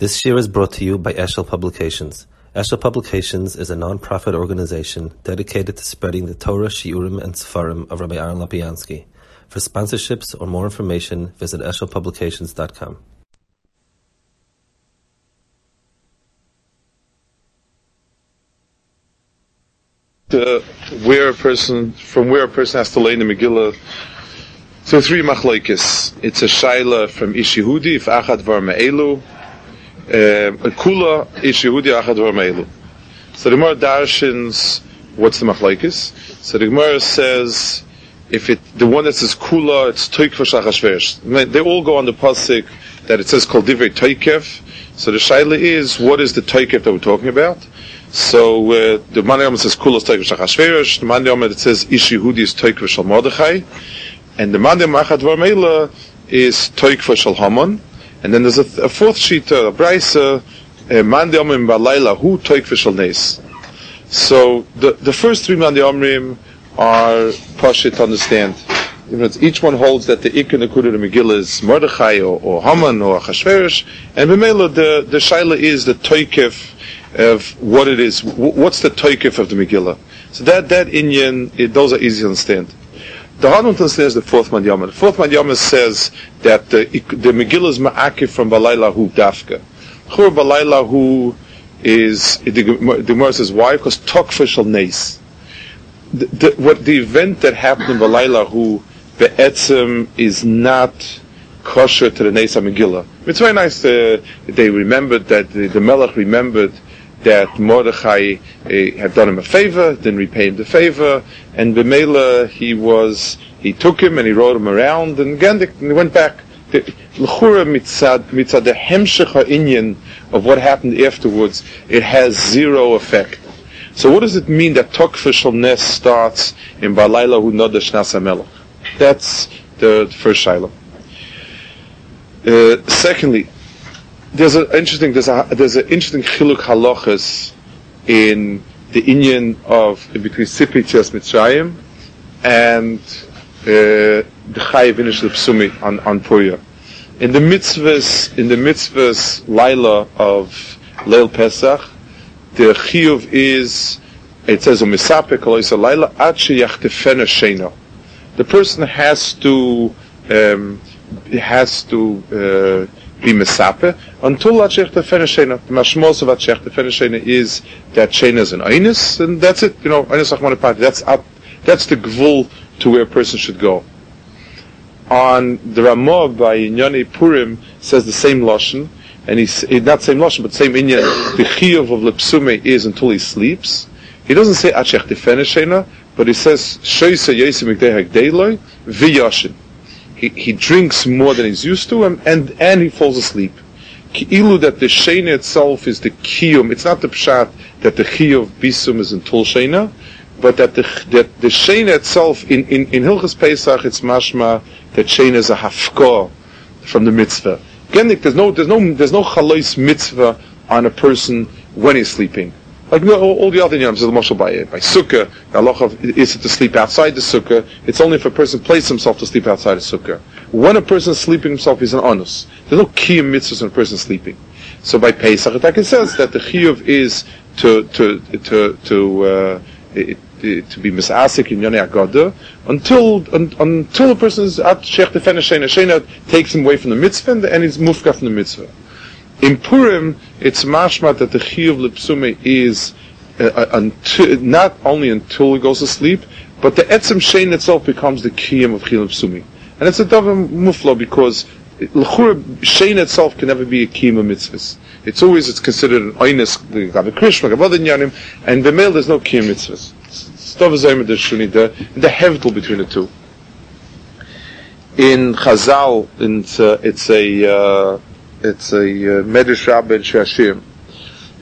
This year is brought to you by Eshel Publications. Eshel Publications is a non-profit organization dedicated to spreading the Torah, Shiurim, and Sefarim of Rabbi Aaron Lopiansky. For sponsorships or more information, visit eshelpublications.com. uh, where a person, from where a person has to lay in the Megillah. So three machlokes. It's a shaila from Ishihudi, if achad var me'elu, uh, kula, Ishihudi, achad var. So the Gemara darshins, what's the machlokes? So the Gemara says, if it, the one that says kula, it's toik v'shachashvesh. They all go on the pasuk that it says called divrei toikev. So the shaila is, what is the toikev that we're talking about? So uh, the Mandiyom says Kulos Toik V'Shachashverish, the Mandiyom it says Ish Yehudi is Toik V'Shal Mordechai, and the Mandiyom Achad Varmela is Toik V'Shal Haman, and then there's a, a fourth sheet, uh, a Braisa, uh, Mandiyom in Balayla Hu Toik V'Shal Nes. So the, the first three man Mandiyomrim are Pashit to understand. Each one holds that the Ikon Akudah Megillah is Mordechai or, or Haman or Achashverish, and Bemela the, the Shaila is the Toikef of what it is. What's the toikif of the Megillah? So that that Inyan, it, those are easy to understand. The Hanun understands the fourth Madhyama. The fourth Madhyama says that the, the Megillah is ma'akif from Balaylahu Dafka. Chur Balaylahu is, the, the Gemara says, why? Because Tokfa nace. The, the, what the event that happened in Balaylahu, Be'etzim, is not kosher to the Nesa Megillah. It's very nice uh, they remembered that the, the Melech remembered that Mordechai uh, had done him a favor, then repay him the favor, and Bemela he was he took him and he rode him around, and again he went back. L'chura mitzad, mitzad the hemshech inyan of what happened afterwards, it has zero effect. So what does it mean that Tokfa Nes starts in Balayla Hu Nodash Nasa That's the, the first shiloh. Uh, secondly, there's an interesting there's a there's an interesting chiluk halachas in the inyan of between Sipichas Mitzrayim and uh, the Chayiv Inish Psumi on on Puya. In the mitzvahs in the mitzvahs Laila of Leil Pesach, the chiyuv is it says umisape koloisa Laila ad sheyachtefena sheina. The person has to um, has to uh, be mesape until Atshech Tefeneshena. The mashmos of Atshech Tefeneshena is that Shena is an and that's it. You know, Einis Achman That's up, that's the gvul to where a person should go. On the Ramah by Inyani Purim says the same lashon, and he's not same lashon, but same inyan. The chiyuv of lepsume is until he sleeps. He doesn't say Tefeneshena, but he says Shoysa Yesim Mikdei Hagdeiloi V'Yashin he, he drinks more than he's used to, and, and, and he falls asleep. Ki'ilu that the Shena itself is the Kiyum, it's not the Pshat that the Chiyuv Bisum is in Tul Shena, but that the, that the Shena itself, in, in, in Hilchas Pesach, it's mashma that Shena is a hafkor from the mitzvah. Again, there's no, there's no, there's no chalois mitzvah on a person when he's sleeping. Like all, all the other yams, the mashal by by sukkah, the halacha is to sleep outside the sukkah. It's only if a person places himself to sleep outside the sukkah. When a person is sleeping himself, he's an onus. There's no kiyum mitzvahs when a person is sleeping. So by Pesach, it says that the chiyuv is to to to to uh, it, to be misasik in yonei agada until un, until the person is at shena shena takes him away from the mitzvah and he's mufka from the mitzvah. In Purim, it's mashma that the chiyuv lepsume is uh, uh, until, not only until he goes to sleep, but the etzem shein itself becomes the kiyum of chiyuv lepsume. And it's a davar muflo because l'chura shein itself can never be a kiyum of mitzvahs. It's always it's considered an oinus, the gabe krishma, gabe other nyanim, and the male there's no kiyum mitzvahs. The the hevdel between the two. In Chazal, it's, uh, it's a uh, it's a uh, Medrash Rabbah in Shashim.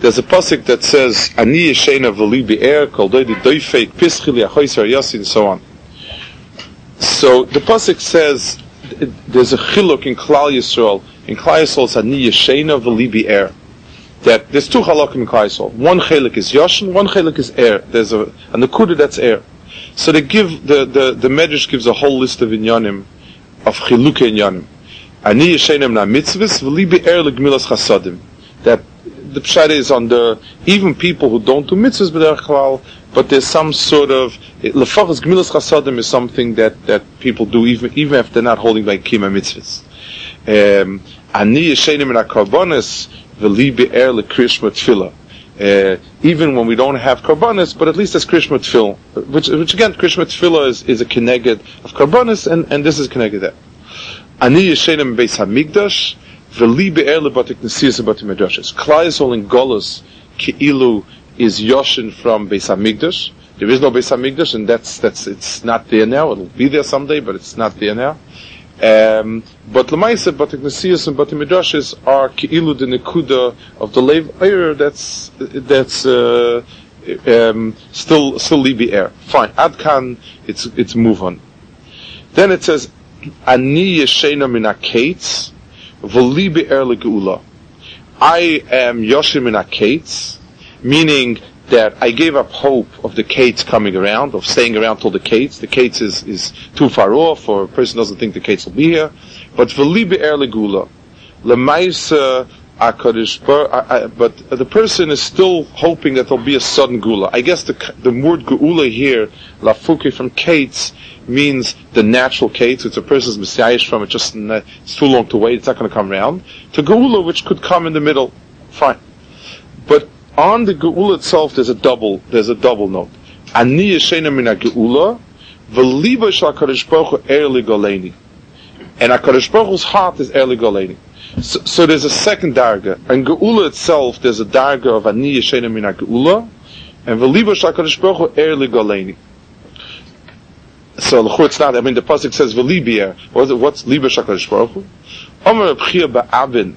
There's a pasuk that says, "Ani yeshena v'li be'er kol doidi doifeit pischili achoyser yasi," and so on. So the pasuk says there's a chiluk in Klal Yisrael. In Klal Yisrael, it's "Ani yeshena v'li be'er." That there's two halakim in Klal Yisrael. One chiluk is yashin, one chiluk is air. There's a and the kuda that's air. So they give the the the Medrash gives a whole list of inyanim of chiluk inyanim. Ani yeshenem na mitzvahs v'li be'er legmilas chasadim. that the pshat is on the even people who don't do mitzvahs b'derech but there's some sort of lefachas gemilas chasadim is something that that people do even even if they're not holding by kima mitzvahs. Um, Ani yeshenim in karbonis v'li be'er lekrishma tefillah. Uh, even when we don't have karbonis, but at least there's krishma tefillah, which, which again, krishma tefillah is, is a keneged of karbonis, and, and this is keneged that. Ani yeshenim beis hamigdash, v'li be'er lebatik nesiyas abatim medrashes. Klai in Golos, ki'ilu is Yoshin from Beis Hamikdash. There is no Beis Hamikdash, and that's that's it's not there now. It'll be there someday, but it's not there now. Um, but Lemaisa, but Ignatius and but Midrashes are Ki'ilu the Nekuda of the Lev Eir that's that's uh, um, still still Libi Air. Fine. Adkan, it's it's move on. Then it says Ani Yeshena min Akates Air Legeula. I am Yoshim min Akates meaning that I gave up hope of the Kates coming around, of staying around till the Kates. The Kates is, is too far off, or a person doesn't think the Kates will be here. But v'libe er legula, lemaisa but the person is still hoping that there'll be a sudden gula. I guess the the word gula here, lafuke from Kates, means the natural Kates. It's a person's messiah from it. Just it's too long to wait. It's not going to come around. To gula, which could come in the middle, fine. But on the Geula itself, there's a double, there's a double note. Ani yeshena min Geula, v'liba shal HaKadosh Baruch er. And HaKadosh Baruch Hu's heart is er ligoleni. So, so there's a second darga. In Geula itself, there's a darga of Ani yeshena min Geula, and shal HaKadosh Baruch Hu er ligoleni. So it's not. I mean, the pasuk says v'libier. What's, what's liba shakadosh baruch hu? Omer b'chia ba'avin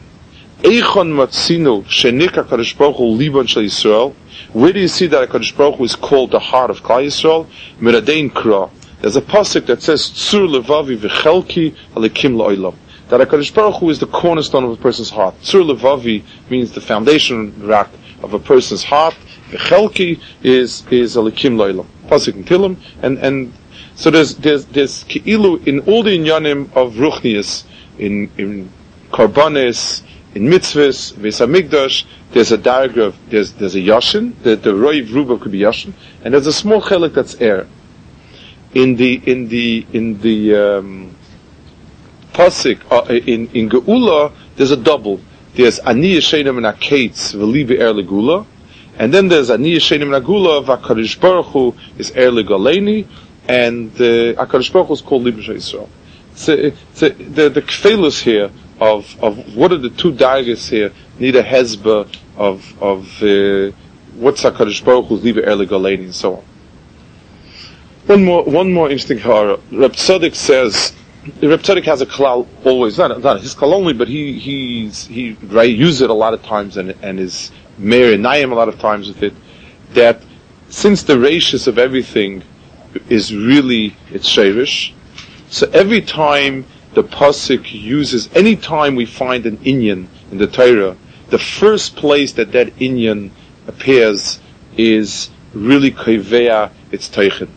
Eichon Matzino Shenika Kadosh Baruch Hu Liban Shal Yisrael. Where do you see that Kadosh Baruch Hu is called the heart of Klal Yisrael? Miradein Kra. There's a pasuk that says Tzur Levavi V'Chelki Alikim La'olam. That Kadosh Baruch Hu is the cornerstone of a person's heart. Tzur Levavi means the foundation rock of a person's heart. V'Chelki is is Alikim La'olam. Pasuk in Tilim and and so there's there's there's Ki'ilu in all the inyanim of Ruchnius in in Karbanis in mitzvahs, Vesamigdash, there's a diagram, there's, there's a Yashin, the, the Roiv Ruba could be Yashin, and there's a small chelik that's air. In the, in the, in the, um, Pasik, uh, in, in Geula, there's a double. There's Ani Yeshenim and Akates, Velibi Er Legula, and then there's Ani Yeshenim and Agula, Vakarish Baruch Hu is Er Legaleni, and uh, Akarish Baruch Hu is called Libra Israel. So, so the, the kfelus here of of what are the two dagas here? Need a hezba of of uh, what's Hakadosh Baruch Hu's liba early galeni and so on. One more one more interesting hara. Reb says. Reb Tzadok has a kalal always, not, not his kalal only, but he he's, he right, uses it a lot of times and and is mayor and Naim a lot of times with it. That since the ratius of everything is really its shirish, so every time the pasuk uses any time we find an inyan in the Torah, the first place that that inyan appears is really koivea its teichen.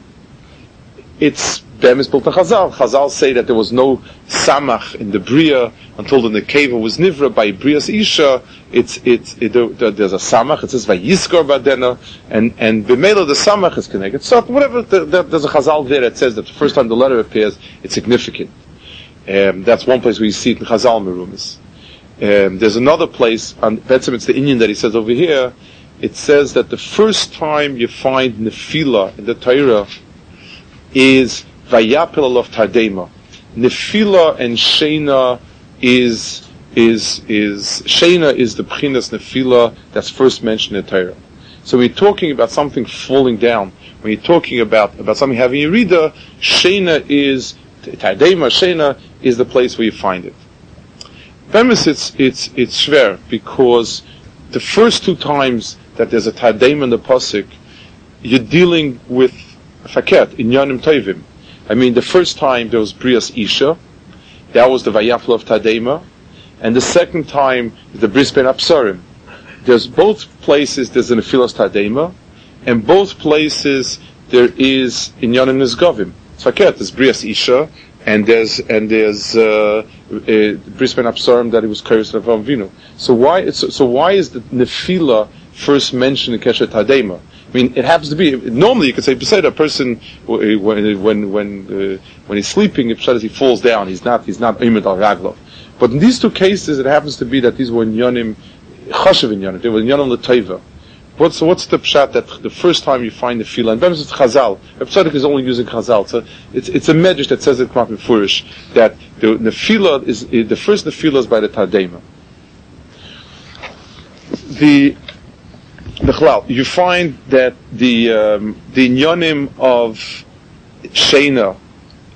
It's them is Chazal. Chazal say that there was no samach in the bria until the nekeva was nivra by bria's isha. It's it's it, there's a samach. It says by yiskor badena and and b'meila the samach is connected. So whatever the, the, there's a Chazal there that says that the first time the letter appears, it's significant. Um, that's one place where you see it in Chazal Merumis. Um, there's another place, and Betzim it's the inyan that he says over here, it says that the first time you find Nefila in the Torah is Vayapel of Tardema. Nefila and Shena is, is, is, Shena is the Pchinas Nefila that's first mentioned in Torah. So we're talking about something falling down. When you're talking about, about something having a reader, Shena is Tardema Shena is the place where you find it. Bemis, it's, it's, it's schwer because the first two times that there's a Tardema in the Pasik, you're dealing with Faket, in Yanim Tovim. I mean, the first time there was Brias Isha, that was the Vayafla of Tadema, and the second time the Bris Bein Apsarim. There's both places there's an Aphilas Tadema, and both places there is in Yanim Nizgovim. Faket, there's Brias Isha, and there's and there's uh, uh, Bris Bein Absarim that he was curious of Vinu. So why so, so why is the Nefila first mentioned in Keshet Hadema? I mean, it happens to be normally you could say beside a person when when when uh, when he's sleeping, if he falls down, he's not he's not Imid al Raglov. But in these two cases, it happens to be that these were Yonim Chashav Yonim. They were Yonim Lateva. What's what's the pshat that the first time you find the fila, and sometimes it's Chazal. The is only using Chazal. So it's it's a medrash that says it in Furish that the nefila is the first nefila is by the Tardema. The the you find that the um, the inyonim of Shena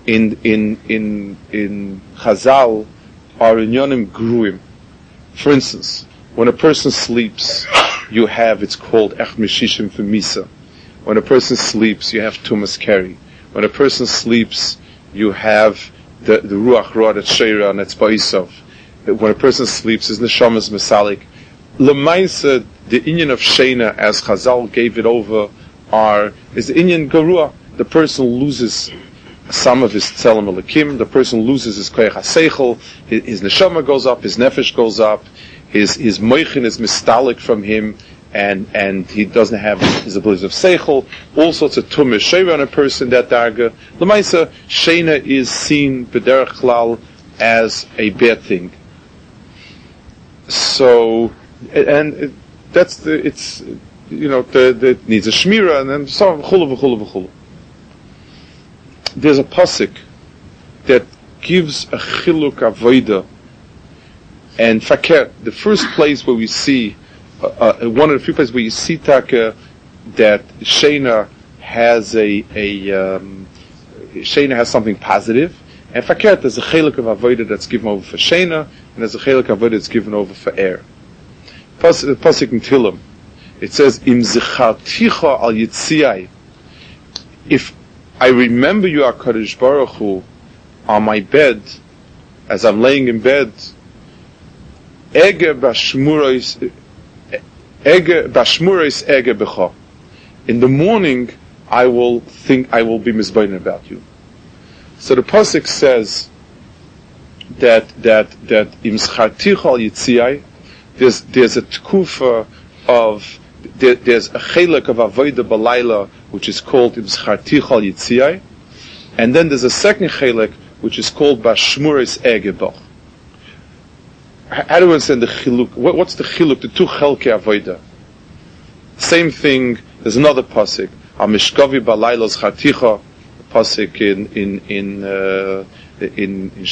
in in in in Chazal are inyonim gruim. For instance, when a person sleeps you have, it's called Ech Mishishim for Misa. When a person sleeps, you have Tumas Keri. When a person sleeps, you have the, the Ruach Ra that's Sheira and that's Ba'isov. When a person sleeps, his Neshamas Masalik. Lemaisa, the Inyan of Shena, as Chazal gave it over, are, is the Inyan Garua. The person loses some of his tzelem alakim, the person loses his koyach haseichel, his, his neshama goes up, his nefesh goes up, his his moichin is mistalik from him, and and he doesn't have his abilities of seichel. All sorts of tumish shayra on a person that darga. Lemaisa shena is seen b'derech as a bad thing. So, and that's the it's you know the, the it needs a shmira and then so v'chulu v'chulu v'chulu. There's a pasuk that gives a chiluk avoida and Fakir, the first place where we see, uh, uh, one of the few places where you see Taka, that Shena has a, a um, has something positive, and Fakir, there's a chelik of Avodah that's given over for Shena, and there's a chelik of Avodah that's given over for air. Pasuk in Tilim, it says, Im zicharticha al yitziai, if I remember you, HaKadosh Baruch Hu, on my bed, as I'm laying in bed, Ege bashmurais Ege becha. In the morning, I will think I will be misbein about you. So the pasuk says that that that im schartichal yitziai. There's there's a tkufa of there, there's a chelik of avoida balayla which is called im schartichal yitziai, and then there's a second chelik which is called bashmuris egebach how do we understand the chiluk? What, what's the chiluk? The two chelke avoida. Same thing. There's another pasuk. Amishkavi balaylos chaticha. Pasuk in in in uh, in, in.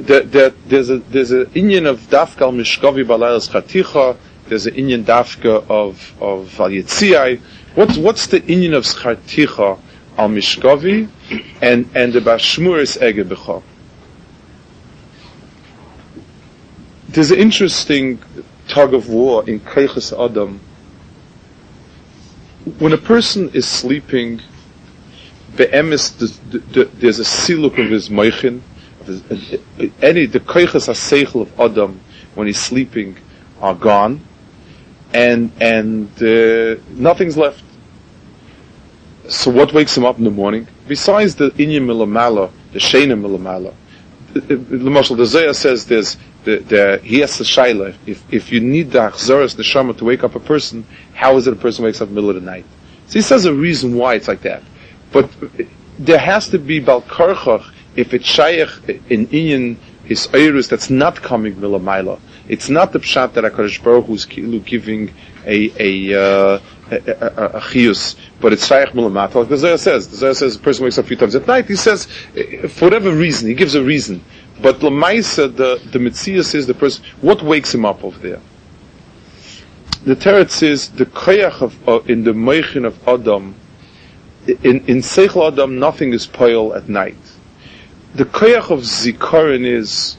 There's a there's an inyan of dafka al mishkavi balaylos chaticha. There's an inyan dafka of of al yitziai. What's what's the inyan of chaticha al mishkavi and and the bashmur is ege There's an interesting tug of war in Keiches Adam. When a person is sleeping, be'emes, there's a siluk of his moichin, any, the Keiches HaSeichel of Adam, when he's sleeping, are gone, and, and, uh, nothing's left. So what wakes him up in the morning? Besides the Inyam Milamala, the Shena Milamala, the Marshal, the Zohar says there's the, the, he has the shaila. If, if you need the achzaras neshama to wake up a person, how is it a person wakes up in the middle of the night? So he says a reason why it's like that. But there has to be balkarchach if it's shaykh in inyan his oirus that's not coming milamaila. It's not the pshat that HaKadosh Baruch Hu is giving a, a, uh, a, a, a chiyus, but it's shaykh milamata. Like the Zohar says, the Zohar says a person wakes up a few times at night, he says, eh, for whatever reason, he gives a reason. But Lamaisa, the, the Mitzias is the person, what wakes him up over there? The Teretz is the koyach of, uh, in the Meichin of Adam, in, in Seichel Adam, nothing is poil at night. The koyach of Zikaron is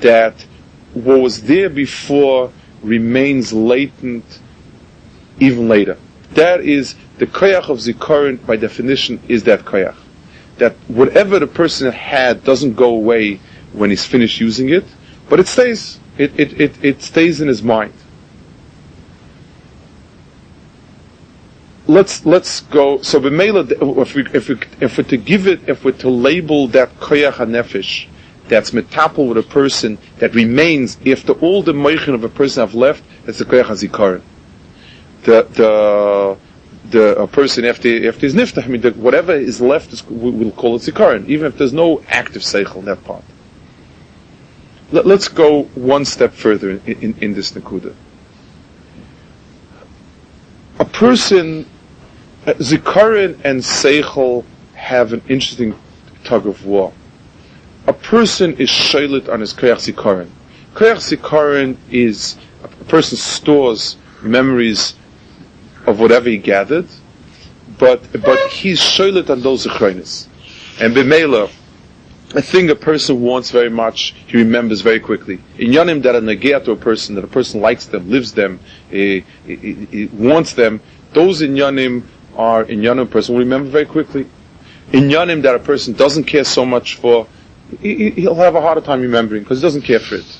that what was there before remains latent even later. That is, the koyach of Zikaron, by definition, is that koyach. That whatever the person had doesn't go away when he's finished using it, but it stays. It, it, it, it stays in his mind. Let's let's go. So b'meila, if we if we if we're to give it, if we're to label that koyach hanefesh, that's metapel with a person that remains after all the moichin of a person have left, that's the koyach hazikaron. The the the a person after after his niftah, I mean, the, whatever is left is we, will call it zikaron, even if there's no active seichel in that part. Let, us go one step further in, in, in this nakuda. A person Uh, Zikarin and Seichel have an interesting tug of war. A person is shaylit on his Koyach Zikarin. Koyach Zikarin is a person stores memories of whatever he gathered, but but he's shaylit on those Zikarinis. And Bimela, a thing a person wants very much, he remembers very quickly. In Yanim that a negea to a person, that a person likes them, lives them, he, he, he wants them, those in Yanim are in Yanim person will remember very quickly. In Yanim that a person doesn't care so much for, he, will have a harder time remembering because he doesn't care for it.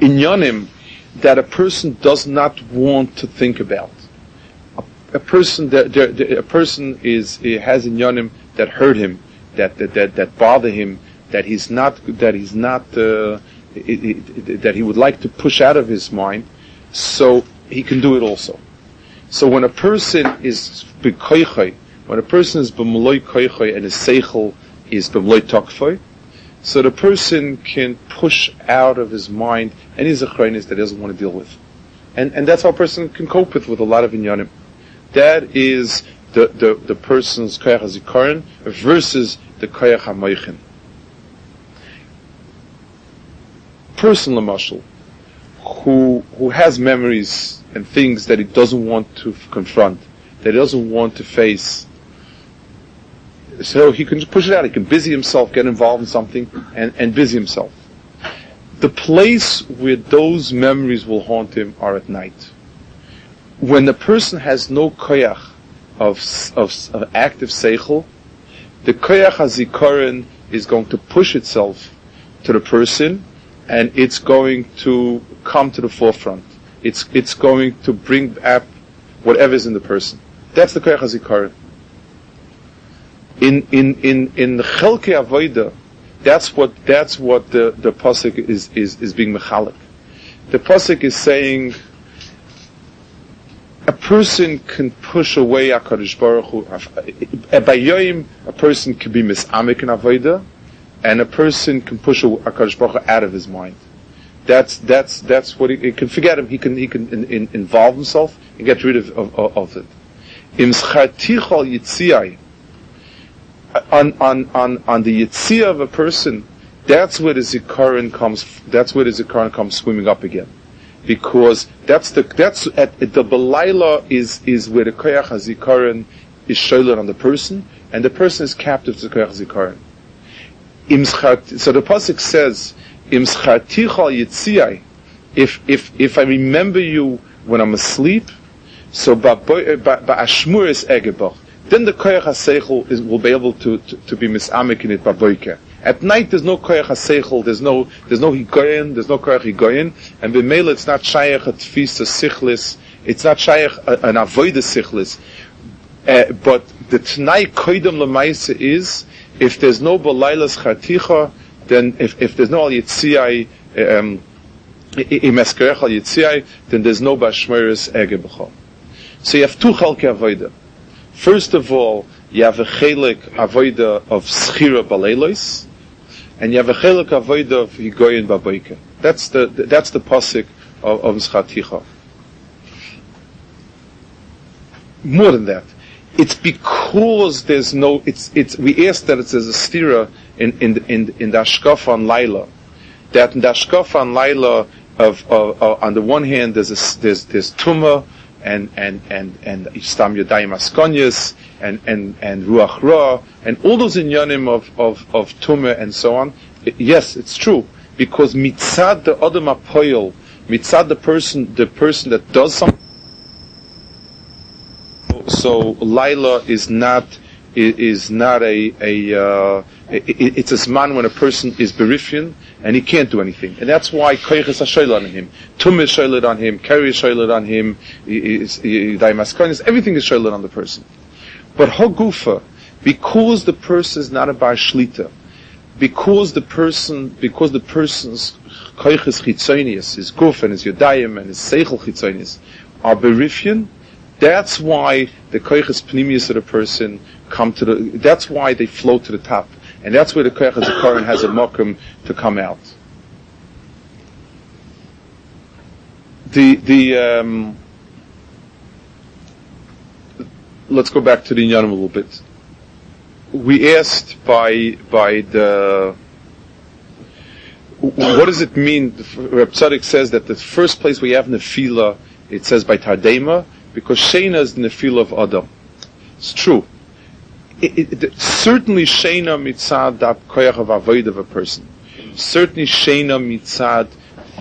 In Yanim that a person does not want to think about. A, a person that, a person is has in Yanim that hurt him, that that that, that bother him, that he's not that he's not uh, it, it, that he would like to push out of his mind, so he can do it also. So when a person is b'koichai, when a person is b'mloi koichai and his seichel is b'mloi tokfai, so the person can push out of his mind any zachronis that he doesn't want to deal with. And, and that's how a person can cope with, with a lot of inyanim. That is the, the, the person's koyach hazikaron versus the koyach hamoichin. Person lamashal, who, who has memories and things that he doesn't want to confront, that he doesn't want to face. So he can just push it out. He can busy himself, get involved in something, and, and busy himself. The place where those memories will haunt him are at night. When the person has no koyach of, of, of active seichel, the koyach hazikaron is going to push itself to the person, and it's going to come to the forefront. It's, it's going to bring up whatever's in the person. That's the Koyach HaZikaron. In, in, in, in Chelke Avoida, that's what, that's what the, the Pasuk is, is, is being mechalik. The Pasuk is saying, a person can push away HaKadosh Baruch Hu. By Yoim, a person can be misamik in Avoida, and a person can push HaKadosh Baruch Hu out of his mind. That's that's that's what he, he can forget him. He can he can in, in, involve himself and get rid of of, of it. On on on on the yitzia of a person. That's where the zikaron comes. That's where the zikaron comes swimming up again, because that's the that's at, the belayla is is where the koyach hazikaron is shoyled on the person, and the person is captive to the koyach hazikaron. So the pasuk says if, if, if I remember you when I'm asleep, so ba'ashmur is egebach. Then the koyach haseichel will be able to, to, to be misamik in it ba'boike. At night there's no koyach haseichel, there's no, there's no higoyen, there's no koyach higoyen, and b'meila it's not shayach a tfisa sichlis, it's not shayach an avoida sichlis. Uh, but the tnai koidem lemaisa is, if there's no balailas chaticha, then if, if there's no al yitziai, um, imeskerech al yitziai, then there's no bashmeres ege So you have two chalke avoida. First of all, you have a chelik avoida of schira baleilos, and you have a chelik avoida of higoyin baboike. That's the, that's the pasik of, of Mschaticha. More than that, it's because there's no, it's, it's, we ask that it's as a stira in, in, in, in the Ashkaf on Laila. That in the Ashkaf on Laila, of, of, of, on the one hand, there's, a, there's, there's Tumah, and, and, and, and Istam Yadayim Askonyas, and, and, and Ruach Ra, and all those inyanim of, of, of Tumah and so on. Yes, it's true. Because mitzad the Adam Apoyel, mitzad the person, the person that does something, so Laila is not is not a a uh, it's a zman when a person is berifian and he can't do anything. And that's why koiches are on him. Tum is on him, keri is on him, daimaskonis, everything is shoyled on the person. But hogufa, because the person is not a bar shlita, because the person, because the person's koiches chitzonius, his guf and his yodayim and his seichel chitzonius are berifian, that's why the koiches pnimius of the person come to the, that's why they float to the top. And that's where the Koyach HaZikaron has a mokum to come out. The, the, um, let's go back to the Inyanim a little bit. We asked by, by the, what does it mean? Reb Tzadok says that the first place we have Nefila, it says by Tardema, because Shena is the Nefila of Adam. It's true it, it, certainly Shena mitzad that koyach of avoid of a person. Certainly Shena mitzad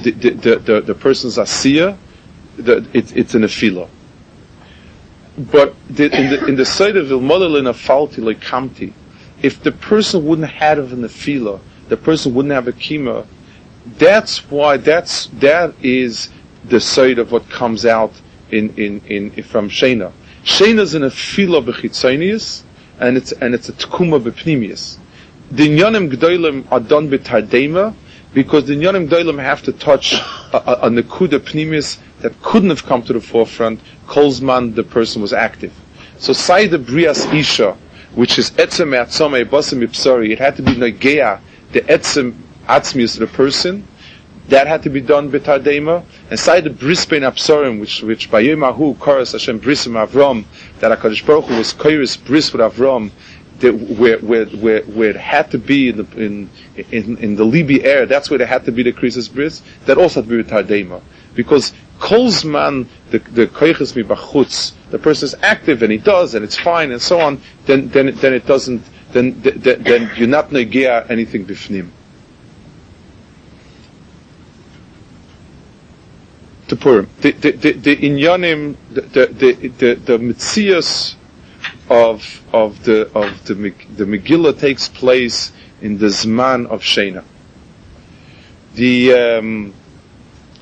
the, the, the, the, person's asiya, the, it, it's an afila. But the, in the in the side of ilmodel falti like kamti, if the person wouldn't have an afila, the person wouldn't have a kima. That's why that's that is the side of what comes out in in, in from Shena. Shena is an afila bechitzonius, and it's and it's a tkuma bepnimius. The nyanim gdoilim are done b'tardema because the nyanim gdoilim have to touch a, a, a nekuda pnimius that couldn't have come to the forefront. Kolzman, the person was active. So the brias isha, which is etzem atzome basim ipsori, it had to be negea the etzem atzmius the person. That had to be done b'tardema. And say the brisbein apsorim, which which by Yemahu koras Hashem brisim avrom, that Hakadosh Baruch Hu was koras bris with Avrom, that where, where, where, where it had to be in the in in, in the Libi air, that's where it had to be the krisis bris. That also had to be with because kolzman the the koiches mi the person is active and he does and it's fine and so on. Then then then it doesn't. Then then, then you're not negea anything bifnim. To Purim. The, the, the, the inyanim, the, the, the, the, of, of the, of the, the Megillah takes place in the Zman of Shena. The, um,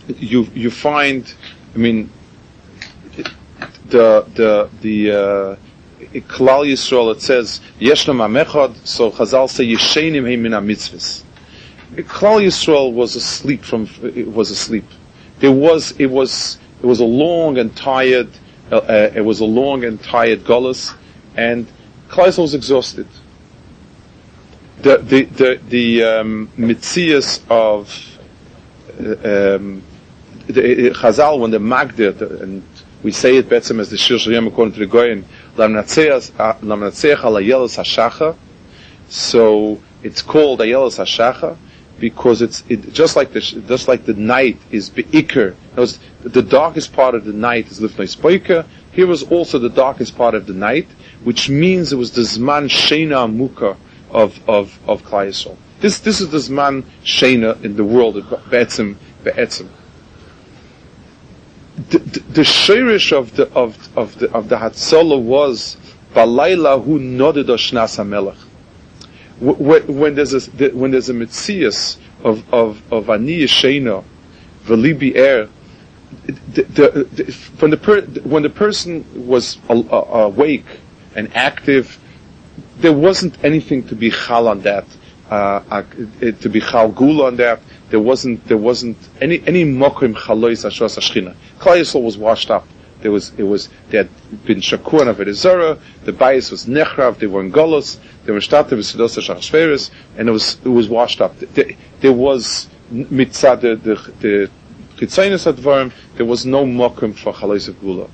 you, you find, I mean, the, the, the, uh, Klal Yisrael, it says, Yeshnam Amechad, so Chazal say, Yeshenim Heim Min HaMitzvahs. Klal Yisrael was asleep from, was asleep there was it was it was a long and tired uh, uh, it was a long and tired gullus, and Kleisel was exhausted. The the the the um, of uh, um, the uh, Chazal when the Magdir and we say it better as the Shir Shiriyam according to the Goyen Lamnatzeach al Hashacha. So it's called Ayelas Hashacha because it's it, just like the just like the night is beikr. The darkest part of the night is lifnei spoika. Here was also the darkest part of the night, which means it was the zman shena muka of of of Klai This this is the zman shena in the world of be'etzim be'etzim. The, the, the shirish of the of of the of the Hatzalah was balayla hu noded shnas hamelech when there's a when there's a mitzias of of of ani yeshena v'libi er, the, the, the, when the per, when the person was awake and active, there wasn't anything to be chal on that, uh, uh, to be chal gula on that. There wasn't there wasn't any any mokim chalois ashos ashchina. Klal was washed up. There was, it was, they had been shakur and avedizara, the bias was nechrav, they were in golos, they were started with sedosa shachshveris, and it was, it was washed up. There, was, mitzad, the, the, chitzaynis advarim, there was no mokum for chalais of gula.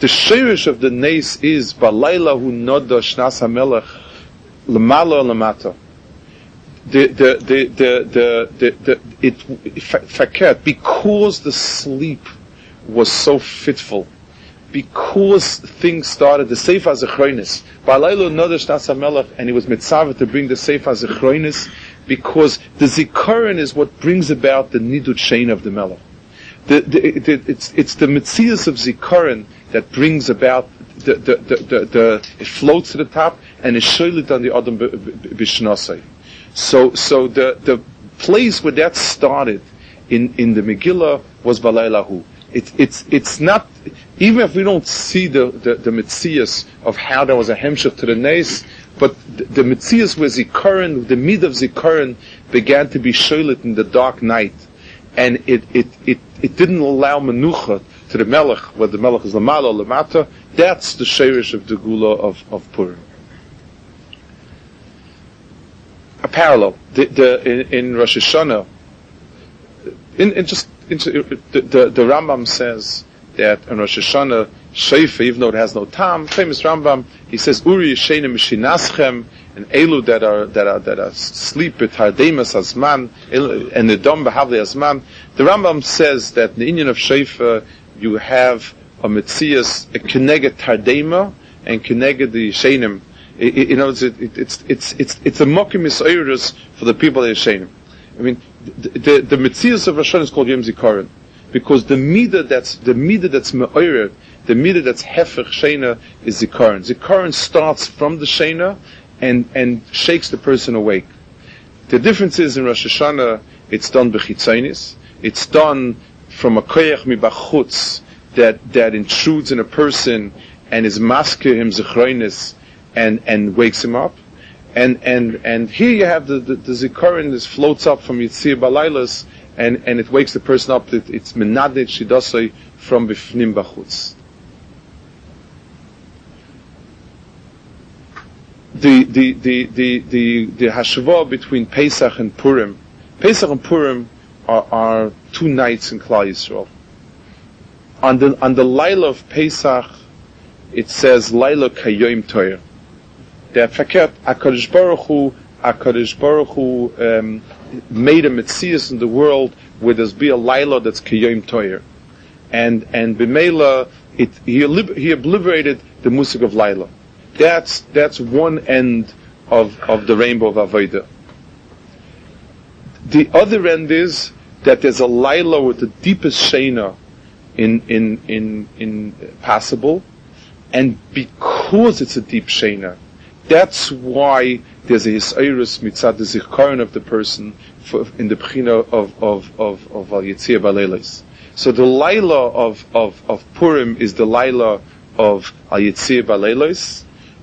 The shirish of the nace is, balayla hu noda shnas hamelech, lemala lemata. The, the, the, the, the, the, the, it, faket, because the sleep was so fitful because things started, the Sefer Zechronis, Balaylo Nodash Melech, and he was mitzvah to bring the Sefer Zechronis because the Zikaron is what brings about the Nidut Shein of the Melech. The, the, the, it's, it's the Mitzias of Zikaron that brings about the, the, the, the, the, it floats to the top, and is shoylit on the Adam Bishnasai. So, so the, the place where that started in, in the Megillah was Balaylahu. It, it's, it's not, even if we don't see the, the, the Metzias of how there was a hemshach to the Nes, but the, the Metzias was Zikaron, the mid of the Zikaron began to be shoylit in the dark night. And it, it, it, it didn't allow Menucha to the Melech, where the Melech is Lamala, Lamata. That's the Sherish of the Gula of, of Purim. A parallel. The, the, in, in Rosh Hashanah, in, in just the, the, the Rambam says that in Rosh Hashanah, Sheifa, even though it has no tam, famous Rambam, he says, Uri Yeshenim Mishinaschem, and Elu that are, that are, that are sleep Hardemas Azman, and the Dom Behavli Azman. The Rambam says that in the inyan of Sheifa, you have a Metzias, a Keneged Tardema, and Keneged the Yeshenim. You know, it's, it's, it's, it's, it's a Mokim for the people of Yeshenim. I mean, the, the, the of Rosh is called Yom Zikaron. Because the midah that's, the midah that's me'oyer, the midah that's hefech shena is zikaron. Zikaron starts from the shena and, and shakes the person awake. The difference is in Rosh Hashanah, it's done b'chitzainis. It's done from a koyach mibachutz that, that intrudes in a person and is masker him zechroinis and, and wakes him up. And, and, and here you have the, the, the zikaron that floats up from Yitzir Balailas and, and it wakes the person up that it's menadit shidasai from bifnim bachutz. The, the, the, the, the, the hashava between Pesach and Purim, Pesach and Purim are, are two nights in Klal Yisrael. On the, on the Laila of Pesach, it says Laila Kayoim Toyer. The faket HaKadosh Baruch Hu, HaKadosh Baruch Hu, um, made a mitzias in the world where there's be a Laila that's Kiyom Toyer. And, and Bimela, it, he, he obliterated the music of Laila. That's, that's one end of, of the rainbow of Avodah. The other end is that there's a Laila with the deepest Shena in, in, in, in possible, and because it's a deep Shena, that's why there's a Yisairis mitzad the Zikaron of the person for, in the Bechina of, of, of, of Al Yitzir Balelis. So the Laila of, of, of Purim is the Laila of Al Yitzir Balelis,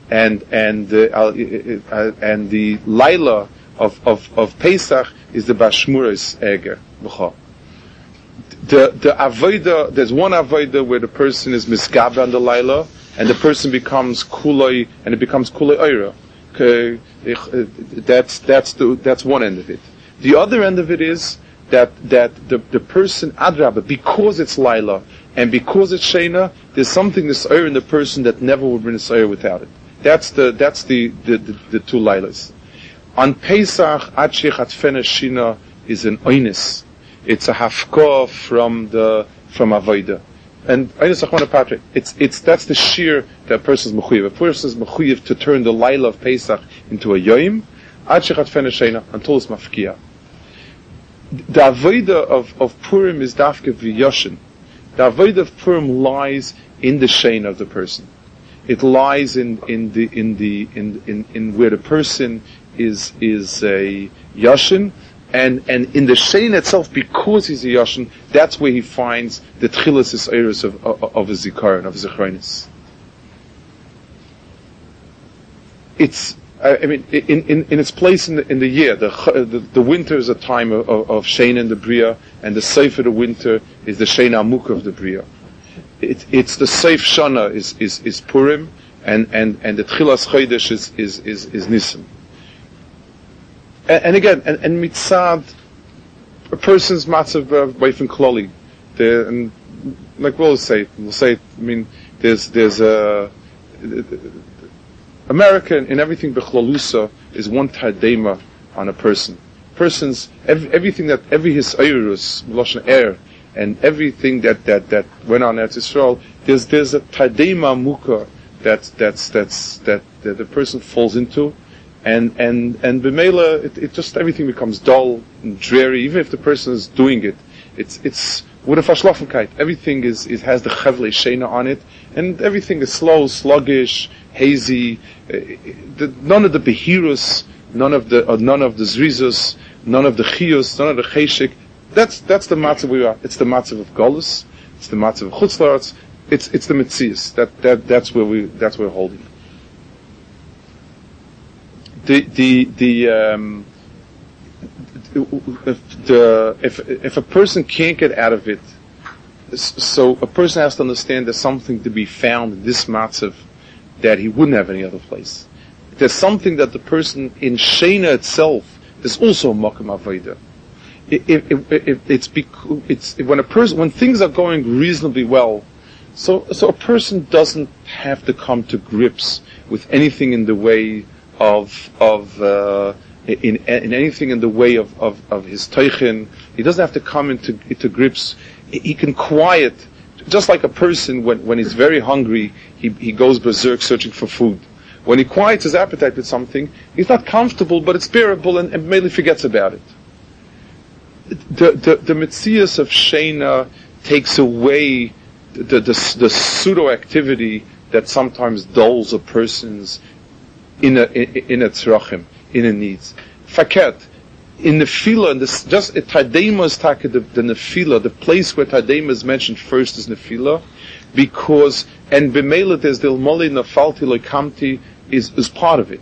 and, and, the, uh, and the Laila of, of, of Pesach is the Bashmuris Eger. The, the Avodah, there's one Avodah where the person is misgab on the Laila, and the person becomes kuloi, and it becomes kuloi oira. Eh, that's, that's, the, that's one end of it. The other end of it is that, that the, the person, adraba, because it's Laila, and because it's Shena, there's something this in the person that never would be Nisayr without it. That's the, that's the, the, the, the two Lailas. On Pesach, Achich Shina is an oinis. It's a hafkah from the, from Avodah. And it's it's that's the sheer that person's mechuyev. A person's mechuyev to turn the Laila of Pesach into a yoim, until it's mafkia. The avodah of, of Purim is dafke v'yoshin. The avodah of Purim lies in the shein of the person. It lies in, in the in the in, in, in where the person is is a yoshin, and and in the Shein itself, because he's a Yashin, that's where he finds the Tchilas is of, of, of a Zikaron, of Zichronis. It's, I mean, in, in, in its place in the, in the year, the, the, the winter is a time of, of, Shein and the Bria, and the Seif of the winter is the Shein Amuk of the Bria. It, it's the Seif Shana is, is, is Purim, and, and, and the Tchilas Chodesh is, is, is, is Nisim and, and again, and, and mitzad, a person's matzav uh, from kloli. And like we'll say, we'll say, I mean, there's there's a America in everything bechlolusa is one tadema on a person. Person's every, everything that every his ayrus lashon air and everything that, that, that went on at Israel, there's there's a tadema muka that that's that's that, that the person falls into and and and b'meila, it, it just everything becomes dull and dreary. Even if the person is doing it, it's it's with a Verschlaffenkeit. Everything is, is has the Chevle Shena on it, and everything is slow, sluggish, hazy. Uh, the, none of the Behirus, none of the, uh, none of the Zrizus, none of the Chius, none of the Cheshik. That's, that's the matzah we are. It's the matzah of Golus, it's the matzah of Chutzlarts, it's, it's the Metzias. That, that, that's where we, that's where we're holding. The, the, the, um, the, if, if a person can't get out of it, so a person has to understand there's something to be found in this matzav that he wouldn't have any other place. There's something that the person in Shena itself, there's also a Makam Avodah. It, it, it, it's, bec- it's when a person when things are going reasonably well, so so a person doesn't have to come to grips with anything in the way of of uh, in, in anything in the way of, of, of his teichin. He doesn't have to come into, into grips. He can quiet, just like a person when, when he's very hungry, he, he goes berserk searching for food. When he quiets his appetite with something, he's not comfortable, but it's bearable and, and merely forgets about it. The, the, the Metzias of Shena takes away the, the, the pseudo activity that sometimes dulls a person's in a, in, a tzrachim in a needs. Faket, in the in this, just a tadema is taka the, the nefila, the place where tadema is mentioned first is nefila, because, and b'meila there's the ilmoli nafalti loikamti is, is part of it.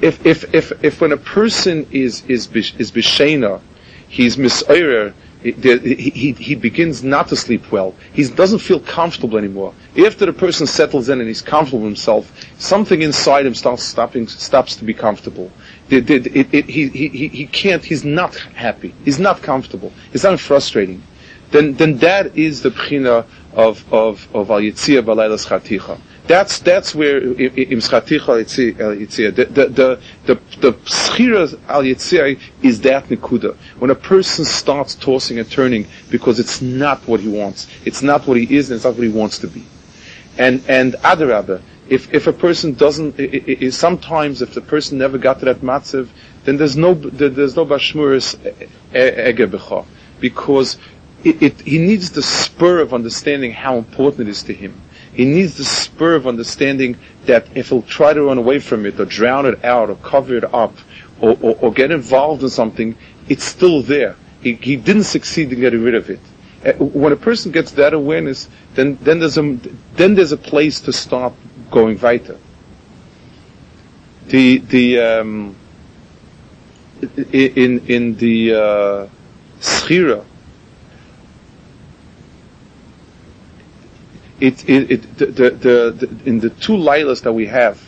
If, if, if, if when a person is, is, is bishena, he's misayrer, he, he, he begins not to sleep well. He doesn't feel comfortable anymore. After the person settles in and he's comfortable himself, something inside him starts stopping, stops to be comfortable. It, it, it, he, he, he can't, he's not happy. He's not comfortable. It's not frustrating. Then, then that is the pchina of, of, of al yitzia balaylas chaticha. That's that's where im schaticha yitzia the the the the, the schira al yitzia is that nekuda when a person starts tossing and turning because it's not what he wants, it's not what he is, and it's not what he wants to be, and and adarabah. If if a person doesn't, it, it, sometimes if the person never got to that matziv, then there's no there's no bashmuris egebecha because it, it, he needs the spur of understanding how important it is to him he needs the spur of understanding that if he'll try to run away from it or drown it out or cover it up or, or, or get involved in something, it's still there. He, he, didn't succeed in getting rid of it. Uh, when a person gets that awareness, then, then there's a, then there's a place to start going weiter. The, the, um, in, in the, uh, it, it, it the, the, the, in the two lilas that we have,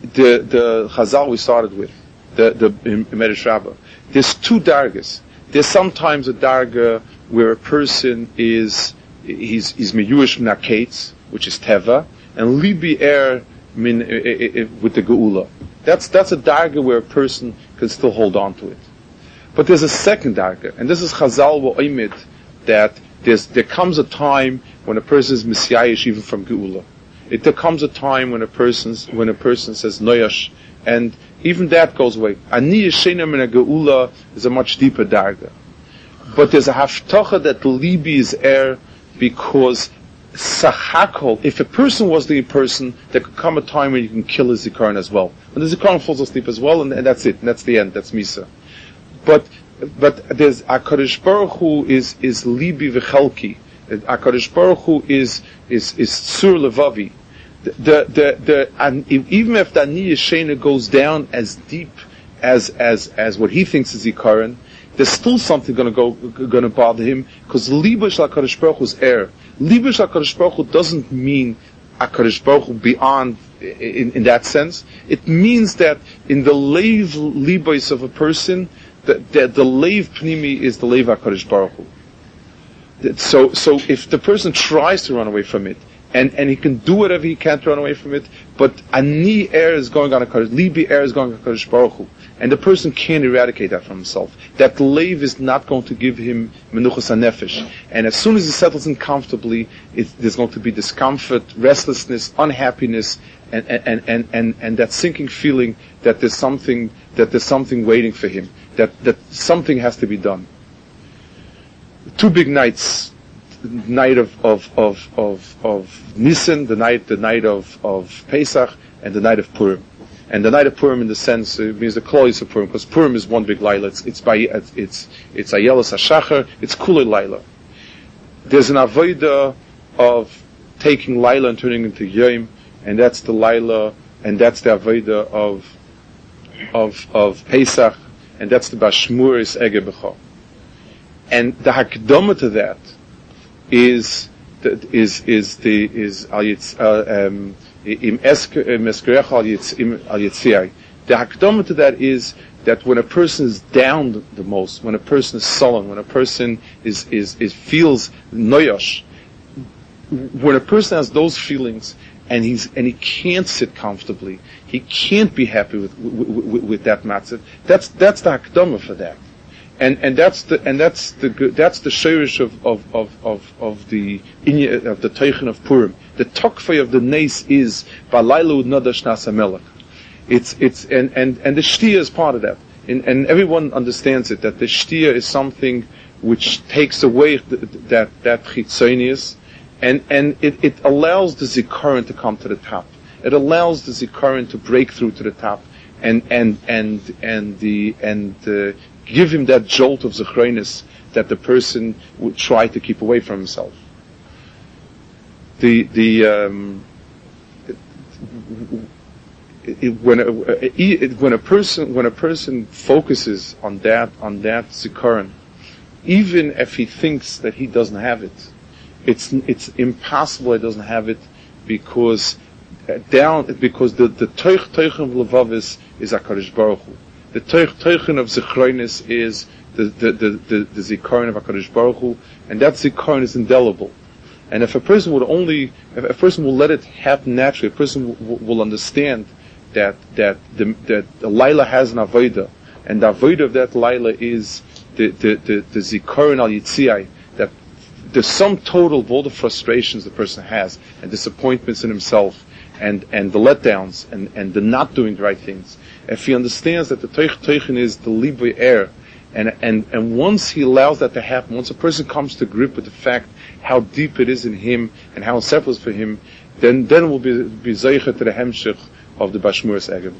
the the Chazal we started with, the the Medrash Rabbah, there's two dargas. There's sometimes a darga where a person is he's he's meyuish naketz, which is teva, and libi er min with the geula. That's that's a darga where a person can still hold on to it. But there's a second darga, and this is Chazal wa'imid that there's, there comes a time when a person is messiahish even from Geula. It, there comes a time when a person's, when a person says noyash, and even that goes away. Ani yeshena a Geula is a much deeper darga. But there's a haftacha that libi is air because sachakol, if a person was the person, there could come a time when you can kill a zikaron as well. When the zikaron falls asleep as well, and, and that's it, and that's the end, that's misa. But but there's Akadosh Baruch Hu is is libi v'chelki. Akadosh Baruch Hu is is is sur levavi. The the the and even if the Ani goes down as deep as as as what he thinks is Ikaran, there's still something going to go going to bother him because liba shel Akadosh Baruch Hu's air. Liba shel Akadosh Baruch Hu doesn't mean Akadosh Baruch Hu beyond in, in that sense. It means that in the leiv libais of a person the, the, the pnimi is the leiv HaKadosh Baruch Hu. So, so if the person tries to run away from it, and, and he can do whatever he can to run away from it, but ani air is going on a Kadosh, libi air is going on a Kadosh Baruch Hu, and the person can't eradicate that from himself. That leiv is not going to give him menuchas nefesh, and as soon as he settles in comfortably, it, there's going to be discomfort, restlessness, unhappiness, and, and, and, and, and that sinking feeling that there's something that there's something waiting for him that, that something has to be done. two big nights, night of, of, of, of, of Nisan, the night, the night of, of Pesach, and the night of Purim. And the night of Purim, in the sense, uh, it means the Klois of Purim, because Purim is one big Laila. It's, it's by, it's, it's Ayelas HaShachar, it's Kulei Laila. There's an Avodah of taking Laila and turning into Yom, and that's the Laila, and that's the Avodah of, of, of Pesach, and that's the Bashmuris Ege B'cho. And the Hakdama to that is, is, is the, is, uh, um, im eskerech al yitziai. The hakdama to that is that when a person is down the most, when a person is sullen, when a person is, is, is feels noyosh, when a person has those feelings and he's and he can't sit comfortably, he can't be happy with with, with, with that matzah. That's that's the hakdama for that and and that's the and that's the that's the shirish of of of of, of the of the teichen of Purim. The tokfei of the nace is balaylu nadash nasamelech. It's it's and and and the shtia is part of that, and and everyone understands it that the shtia is something which takes away that that chitzonius, and and it, it allows the zikaron to come to the top. It allows the zikaron to break through to the top and and and and the and uh, give him that jolt of zechronis that the person would try to keep away from himself. The the um, it, when a, when a person when a person focuses on that on that zikaron, even if he thinks that he doesn't have it, it's it's impossible It doesn't have it because uh, down because the the toich of levav is is Hakadosh Baruch Hu. The Teichen of Zichronis is the, the, the, the, the Zikaron of HaKadosh Baruch Hu, and that Zikaron is indelible. And if a person would only, if a person will let it happen naturally, a person will, will understand that, that the, that the Laila has an Avodah, and the Avodah of that Laila is the, the, the, the Zikaron al Yitziai, that the sum total of all the frustrations the person has, and disappointments in himself, and, and the letdowns, and, and the not doing the right things, if he understands that the Teich Teichen is the Libri air, and, and, and once he allows that to happen, once a person comes to grip with the fact how deep it is in him and how inseparable for him, then, then will be, be Zeicha to the Hemshich of the Bashmuris Egev.